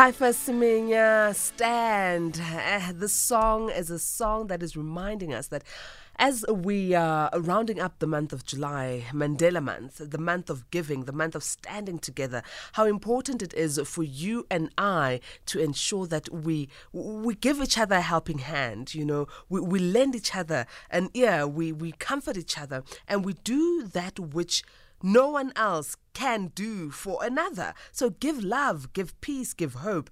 Haifa Semenya, Stand. Uh, the song is a song that is reminding us that as we are rounding up the month of July, Mandela Month, the month of giving, the month of standing together, how important it is for you and I to ensure that we we give each other a helping hand. You know, we, we lend each other an ear, we, we comfort each other, and we do that which no one else can do for another. So give love, give peace, give hope.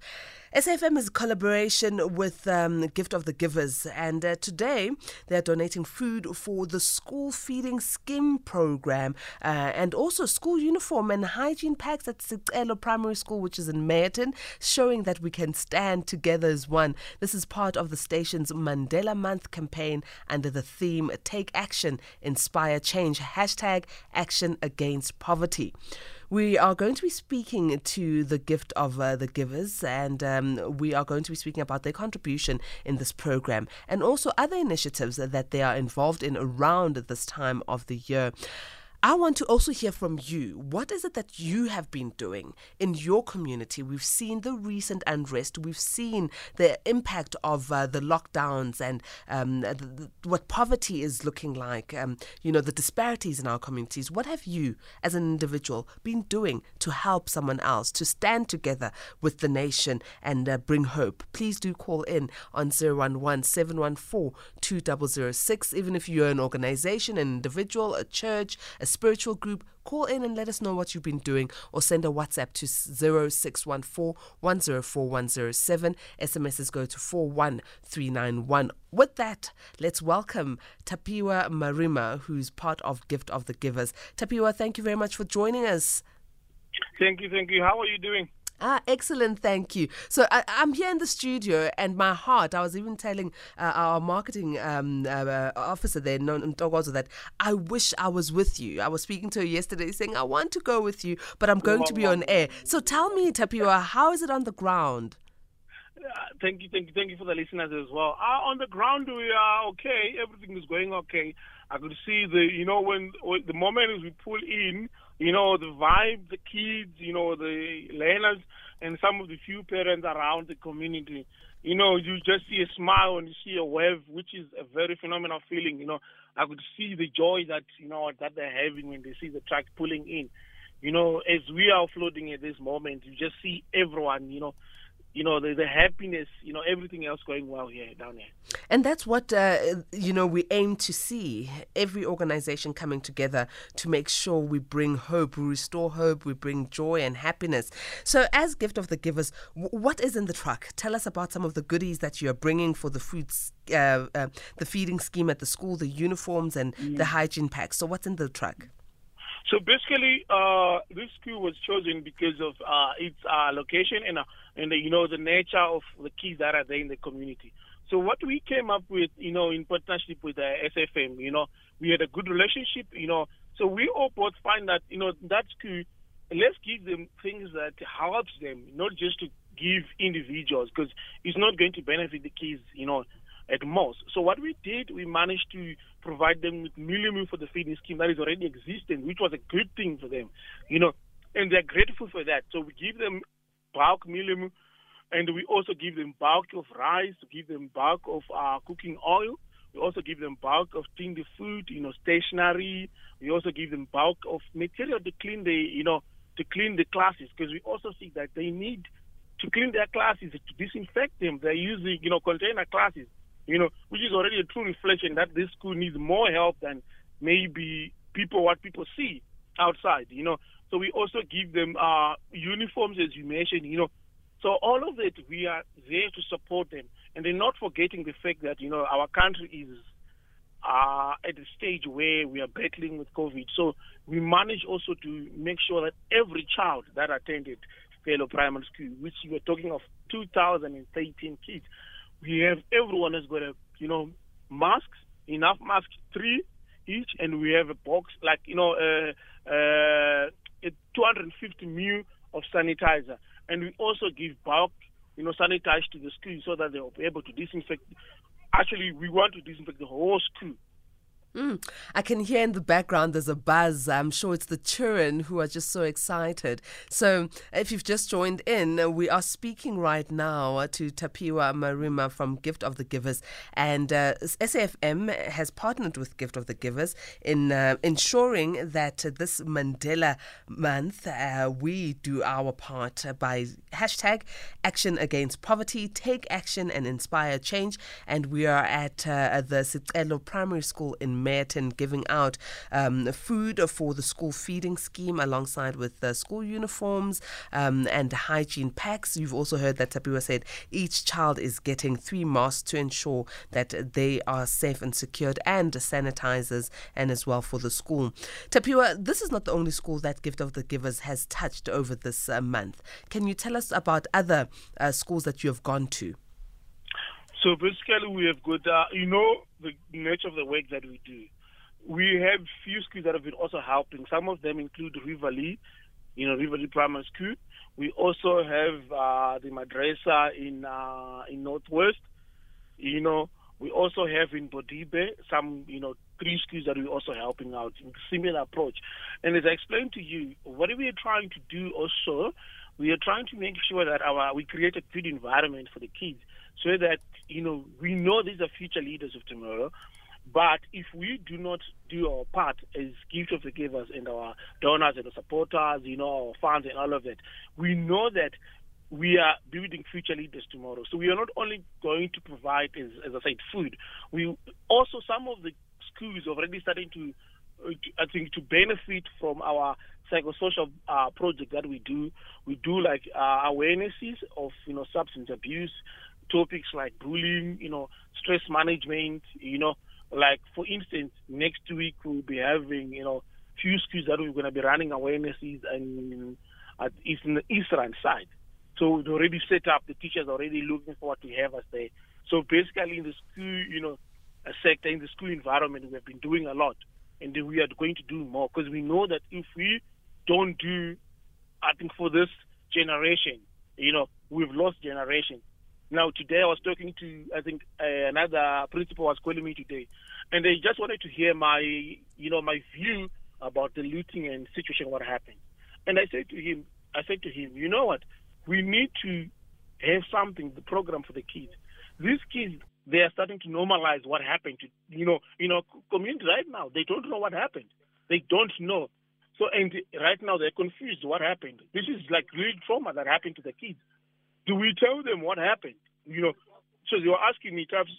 SAFM is a collaboration with um, Gift of the Givers, and uh, today they're donating food for the school feeding scheme program uh, and also school uniform and hygiene packs at Sicelo Primary School, which is in Meyerton, showing that we can stand together as one. This is part of the station's Mandela Month campaign under the theme Take Action, Inspire Change, hashtag Action Against Poverty. We are going to be speaking to the gift of uh, the givers, and um, we are going to be speaking about their contribution in this program and also other initiatives that they are involved in around this time of the year. I want to also hear from you. What is it that you have been doing in your community? We've seen the recent unrest. We've seen the impact of uh, the lockdowns and um, the, the, what poverty is looking like. Um, you know, the disparities in our communities. What have you, as an individual, been doing to help someone else, to stand together with the nation and uh, bring hope? Please do call in on 011 714 2006. Even if you're an organization, an individual, a church, a spiritual group, call in and let us know what you've been doing or send a WhatsApp to 0614 104 107. SMSs go to 41391. With that, let's welcome Tapiwa Marima, who's part of Gift of the Givers. Tapiwa, thank you very much for joining us. Thank you, thank you. How are you doing? Ah, excellent. Thank you. So I, am here in the studio, and my heart, I was even telling uh, our marketing um, uh, officer there, Ntogozo, that I wish I was with you. I was speaking to her yesterday saying, I want to go with you, but I'm going to be on air. So tell me, Tapiwa, how is it on the ground? Uh, thank you, thank you, thank you for the listeners as well. Uh, on the ground, we are okay. Everything is going okay. I could see the, you know, when, when the moment we pull in, you know, the vibe, the kids, you know, the learners, and some of the few parents around the community. You know, you just see a smile and you see a wave, which is a very phenomenal feeling. You know, I could see the joy that you know that they're having when they see the truck pulling in. You know, as we are floating at this moment, you just see everyone. You know, you know, the, the happiness, you know, everything else going well here, down here. And that's what, uh, you know, we aim to see every organization coming together to make sure we bring hope, we restore hope, we bring joy and happiness. So, as Gift of the Givers, w- what is in the truck? Tell us about some of the goodies that you're bringing for the foods, uh, uh, the feeding scheme at the school, the uniforms, and mm. the hygiene packs. So, what's in the truck? So basically, uh, this school was chosen because of uh, its uh, location and uh, and you know the nature of the kids that are there in the community. So what we came up with, you know, in partnership with the SFM, you know, we had a good relationship, you know. So we all both find that, you know, that school, let's give them things that helps them, not just to give individuals, because it's not going to benefit the kids, you know, at most. So what we did, we managed to provide them with meal for the feeding scheme that is already existing, which was a good thing for them, you know, and they're grateful for that. So we give them bulk meal and we also give them bulk of rice, give them bulk of uh, cooking oil. We also give them bulk of the food, you know, stationery. We also give them bulk of material to clean the, you know, to clean the classes because we also see that they need to clean their classes, to disinfect them. They're using, you know, container classes you know, which is already a true reflection that this school needs more help than maybe people what people see outside, you know. So we also give them uh, uniforms, as you mentioned, you know. So all of it, we are there to support them, and they're not forgetting the fact that you know our country is uh, at a stage where we are battling with COVID. So we manage also to make sure that every child that attended Sicelo Primary School, which we were talking of 2,013 kids, we have everyone has got a you know masks, enough masks, three each, and we have a box like you know uh, uh, 250 ml of sanitizer, and we also give bulk you know sanitize to the school so that they'll be able to disinfect. Actually, we want to disinfect the whole school Mm, I can hear in the background there's a buzz. I'm sure it's the children who are just so excited. So, if you've just joined in, we are speaking right now to Tapiwa Marima from Gift of the Givers. And uh, SAFM has partnered with Gift of the Givers in uh, ensuring that this Mandela month uh, we do our part by hashtag action against poverty, take action and inspire change. And we are at uh, the Sicelo Primary School in Meyerton giving out um, food for the school feeding scheme alongside with school uniforms um, and hygiene packs. You've also heard that Tapiwa said each child is getting three masks to ensure that they are safe and secured and sanitizers and as well for the school. Tapiwa, this is not the only school that Gift of the Givers has touched over this uh, month. Can you tell us about other uh, schools that you have gone to? So basically, we have got, uh, you know, the nature of the work that we do. We have few schools that have been also helping. Some of them include Riverlea, you know, Riverlea Primary School. We also have uh, the madrasa in uh, in Northwest. You know, we also have in Bodibe some, you know, three schools that we're also helping out in similar approach. And as I explained to you, what we are trying to do also, we are trying to make sure that our we create a good environment for the kids so that you know we know these are future leaders of tomorrow. But if we do not do our part as gift of the givers and our donors and the supporters, you know, our fans and all of that, we know that we are building future leaders tomorrow. So we are not only going to provide, as, as I said, food. We also some of the schools already starting to, uh, I think, to benefit from our psychosocial uh, project that we do. We do like uh, awarenesses of you know substance abuse topics like bullying, you know, stress management, you know, like for instance, next week we'll be having, you know, few schools that we're going to be running awarenesses and at in the eastern side. So we've already set up, the teachers are already looking for what we have us there. So basically in the school, you know, a sector, in the school environment, we have been doing a lot. And we are going to do more because we know that if we don't do, I think for this generation, you know, we've lost generation. Now, today I was talking to, I think, uh, another principal was calling me today, and they just wanted to hear my, you know, my view about the looting and situation, what happened. And I said to him, I said to him, you know what? We need to have something, the program for the kids. These kids, they are starting to normalize what happened to, you know, you know, community right now. They don't know what happened. They don't know. So, and right now they're confused what happened. This is like real trauma that happened to the kids. Do we tell them what happened? You know, so you're asking me, perhaps,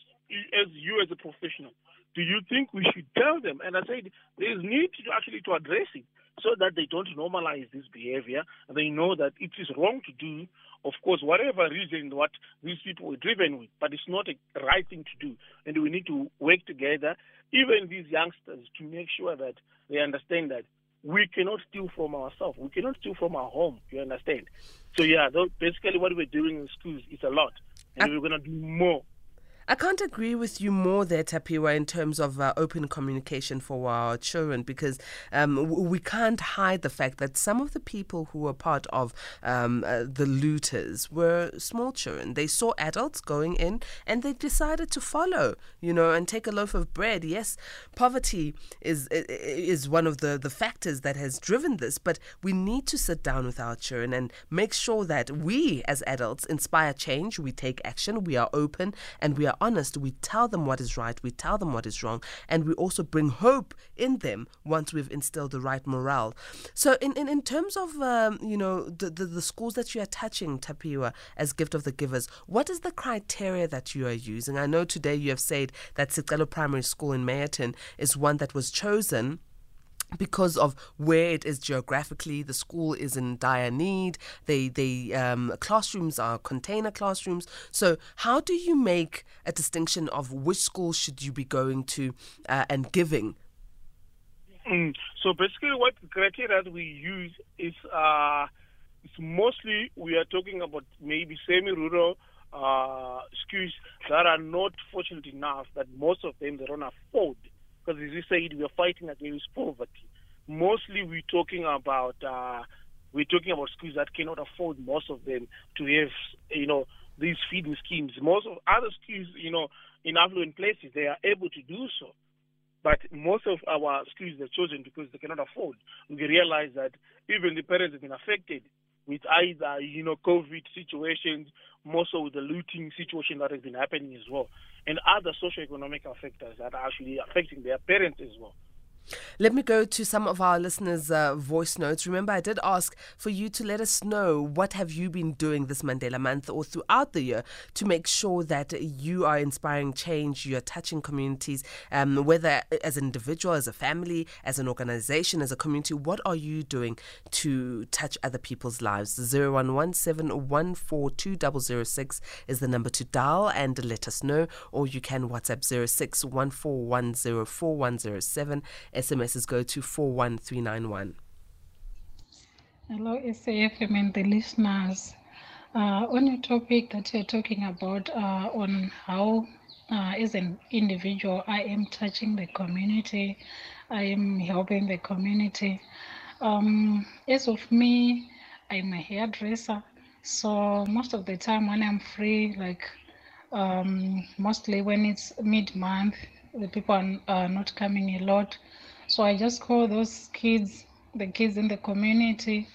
as you as a professional, do you think we should tell them? And I said, there's need to actually to address it so that they don't normalize this behavior they know that it is wrong to do, of course, whatever reason what these people were driven with, but it's not a right thing to do. And we need to work together, even these youngsters, to make sure that they understand that we cannot steal from ourselves. We cannot steal from our home. You understand? So yeah, basically what we're doing in schools is a lot, and I, we're going to do more. I can't agree with you more there, Tapiwa, in terms of uh, open communication for our children because um, we can't hide the fact that some of the people who were part of um, uh, the looters were small children. They saw adults going in and they decided to follow, you know, and take a loaf of bread. Yes, poverty is is one of the, the factors that has driven this, but we need to sit down with our children and make sure that we as adults inspire change, we take action, we are open, and we are honest, we tell them what is right, we tell them what is wrong, and we also bring hope in them once we've instilled the right morale. So, in, in, in terms of um, you know the, the, the schools that you are touching, Tapiwa, as gift of the givers, what is the criteria that you are using? I know today you have said that Sicelo Primary School in Meyerton is one that was chosen because of where it is geographically, the school is in dire need. They, they um, classrooms are container classrooms. So, how do you make a distinction of which school should you be going to uh, and giving? Mm. So basically, what criteria that we use is uh, it's mostly we are talking about maybe semi-rural uh, schools that are not fortunate enough that most of them they don't afford because as you said, we are fighting against poverty. Mostly, we're talking about uh, we're talking about schools that cannot afford most of them to have you know these feeding schemes. Most of other schools, you know, in affluent places, they are able to do so. But most of our schools are chosen because they cannot afford. We realize that even the parents have been affected with either, you know, COVID situations, more so with the looting situation that has been happening as well, and other socio-economic factors that are actually affecting their parents as well. Let me go to some of our listeners' uh, voice notes. Remember, I did ask for you to let us know what have you been doing this Mandela month or throughout the year to make sure that you are inspiring change, you're touching communities, um, whether as an individual, as a family, as an organization, as a community. What are you doing to touch other people's lives? 0117142006 is the number to dial and let us know, or you can WhatsApp 0614104107 SMSs go to 41391. Hello, SAFM and the listeners. Uh, on your topic that you're talking about, uh, on how, uh, as an individual, I am touching the community, I am helping the community. Um, as of me, I'm a hairdresser, so most of the time when I'm free, like um, mostly when it's mid month, the people are, are not coming a lot. So I just call those kids, the kids in the community,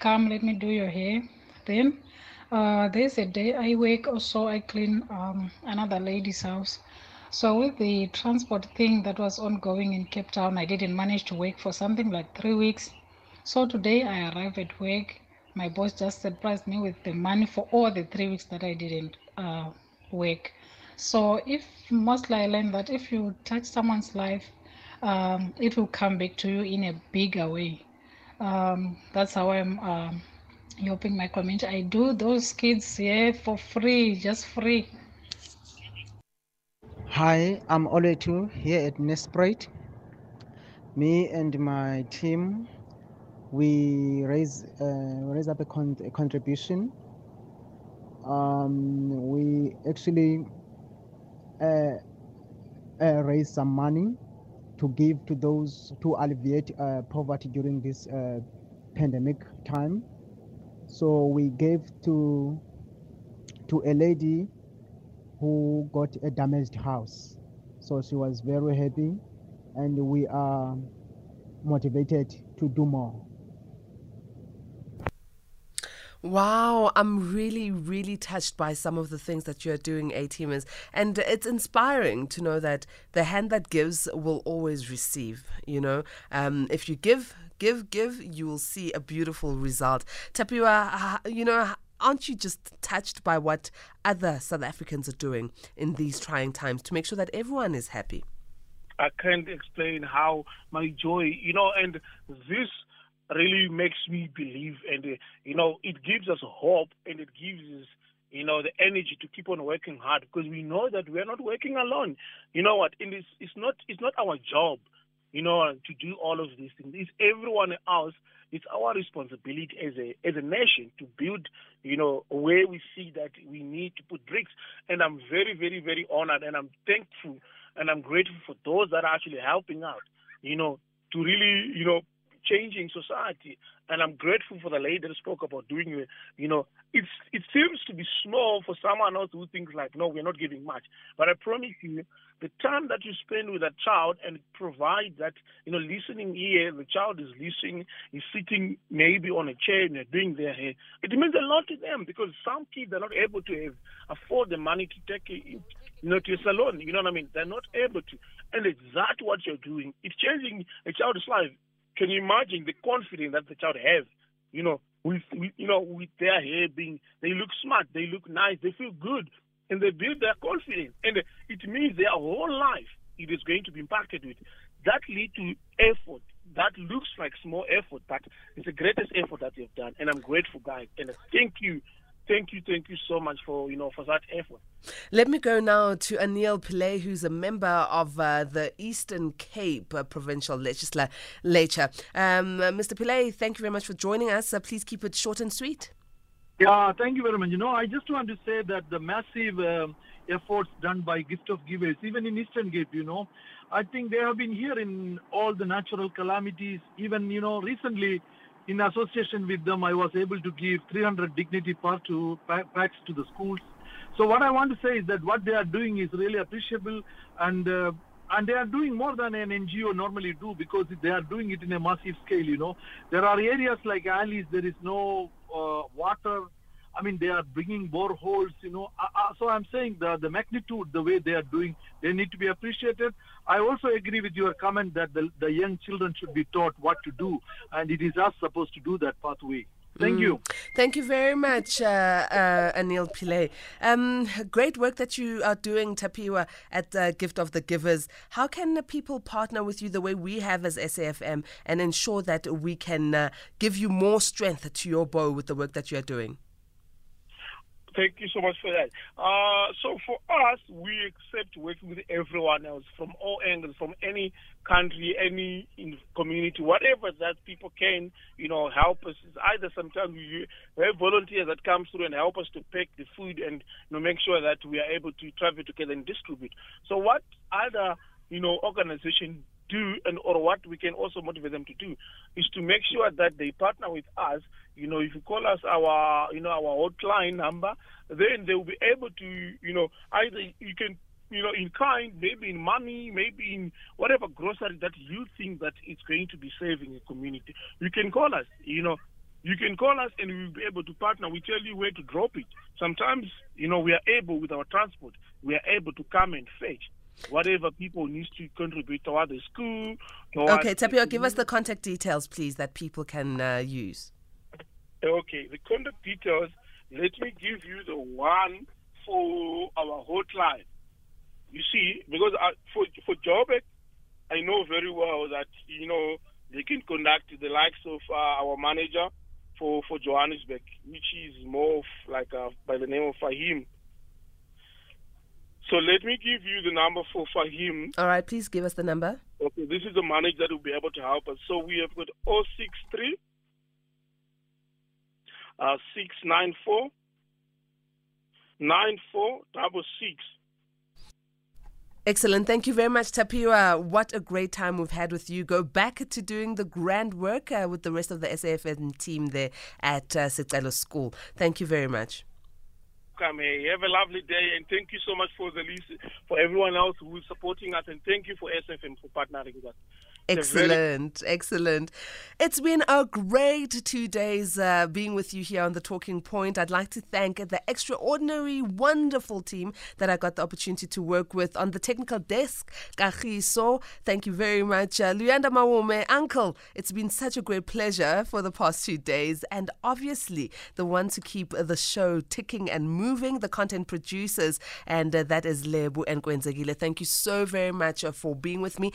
come, let me do your hair. Then uh, there's a day I work also, I clean um, another lady's house. So with the transport thing that was ongoing in Cape Town, I didn't manage to work for something like three weeks. So today I arrived at work. My boss just surprised me with the money for all the three weeks that I didn't uh, work. So if mostly I learned that if you touch someone's life, um, it will come back to you in a bigger way. Um, that's how I'm um, helping my community. I do those kids here for free, just free. Hi, I'm Oletu here at Nesprite. Me and my team, we raise uh, raise up a, con- a contribution. Um, we actually uh, uh, raise some money to give to those to alleviate uh, poverty during this uh, pandemic time. So we gave to to a lady who got a damaged house. So she was very happy, and we are motivated to do more. Wow, I'm really, really touched by some of the things that you're doing, A. And it's inspiring to know that the hand that gives will always receive. You know, um, if you give, give, give, you will see a beautiful result. Tapiwa, you know, aren't you just touched by what other South Africans are doing in these trying times to make sure that everyone is happy? I can't explain how my joy, you know, and this really makes me believe and uh, you know it gives us hope and it gives us you know the energy to keep on working hard because we know that we're not working alone. You know what? And it's it's not it's not our job you know to do all of these things. It's everyone else. It's our responsibility as a as a nation to build you know where we see that we need to put bricks. And i'm very very very honored and i'm thankful and i'm grateful for those that are actually helping out you know to really you know changing society. And I'm grateful for the lady that spoke about doing it. You know, it's it seems to be small for someone else who thinks like, no, we're not giving much. But I promise you, the time that you spend with a child and provide that, you know, listening ear, the child is listening, is sitting maybe on a chair and doing their hair. It means a lot to them because some kids are not able to have, afford the money to take it, you know, to a salon. You know what I mean? They're not able to. And it's that what you're doing. It's changing a child's life. Can you imagine the confidence that the child has? You know, with, with you know with their hair being, they look smart, they look nice, they feel good, and they build their confidence, and it means their whole life it is going to be impacted with. That lead to effort. That looks like small effort, but it's the greatest effort that you've done, and I'm grateful, guys. And thank you thank you, thank you so much for you know for that effort. Let me go now to Anil Pillay, who's a member of uh, the Eastern Cape uh, Provincial Legislature. Um, uh, Mr. Pillay, thank you very much for joining us. Uh, please keep it short and sweet. Yeah, thank you very much. You know, I just want to say that the massive um, efforts done by Gift of Givers, even in Eastern Cape, you know, I think they have been here in all the natural calamities. Even you know, recently in association with them, I was able to give 300 dignity park to, packs to the schools. So what I want to say is that what they are doing is really appreciable, and uh, and they are doing more than an NGO normally do because they are doing it in a massive scale. You know, there are areas like Alice, there is no uh, water. I mean, they are bringing boreholes. You know, uh, uh, so I'm saying the the magnitude, the way they are doing, they need to be appreciated. I also agree with your comment that the the young children should be taught what to do, and it is us supposed to do that pathway. Thank mm. you. Thank you very much, uh, uh, Anil Pillay. Um, great work that you are doing, Tapiwa, at uh, Gift of the Givers. How can people partner with you the way we have as SAFM and ensure that we can uh, give you more strength to your bow with the work that you are doing? Thank you so much for that. Uh, so for us, we accept working with everyone else from all angles, from any country, any community, whatever that people can, you know, help us. It's either sometimes we have volunteers that come through and help us to pack the food and you know make sure that we are able to travel together and distribute. So what other you know organization do and or what we can also motivate them to do is to make sure that they partner with us you know if you call us our you know our hotline number then they will be able to you know either you can you know in kind maybe in money maybe in whatever grocery that you think that it's going to be saving a community you can call us you know you can call us and we'll be able to partner. We tell you where to drop it. Sometimes, you know, we are able with our transport, we are able to come and fetch whatever people need to contribute toward the school. Okay, Tapiwa, give us the contact details, please, that people can uh, use. Okay, the contact details. Let me give you the one for our hotline. You see, because I, for for Joburg, I know very well that you know they can conduct the likes of uh, our manager for for Johannesburg, which is more like uh, by the name of Fahim. So let me give you the number for Fahim. All right, please give us the number. Okay, this is the manager that will be able to help us. So we have got 063 uh, 694 9466. Excellent. Thank you very much, Tapiwa. What a great time we've had with you. Go back to doing the grand work uh, with the rest of the SAFM team there at uh, School. Thank you very much welcome. Hey, have a lovely day, and thank you so much for the list, for everyone else who is supporting us, and thank you for SFM for partnering with us. Excellent, excellent. It's been a great two days uh, being with you here on the Talking Point. I'd like to thank the extraordinary, wonderful team that I got the opportunity to work with on the technical desk. Kahiso, thank you very much. Uh, Luyanda Mawome, Uncle, it's been such a great pleasure for the past two days. And obviously, the one to keep the show ticking and moving, the content producers, and uh, that is Lebu and Gwenzagile. Thank you so very much uh, for being with me.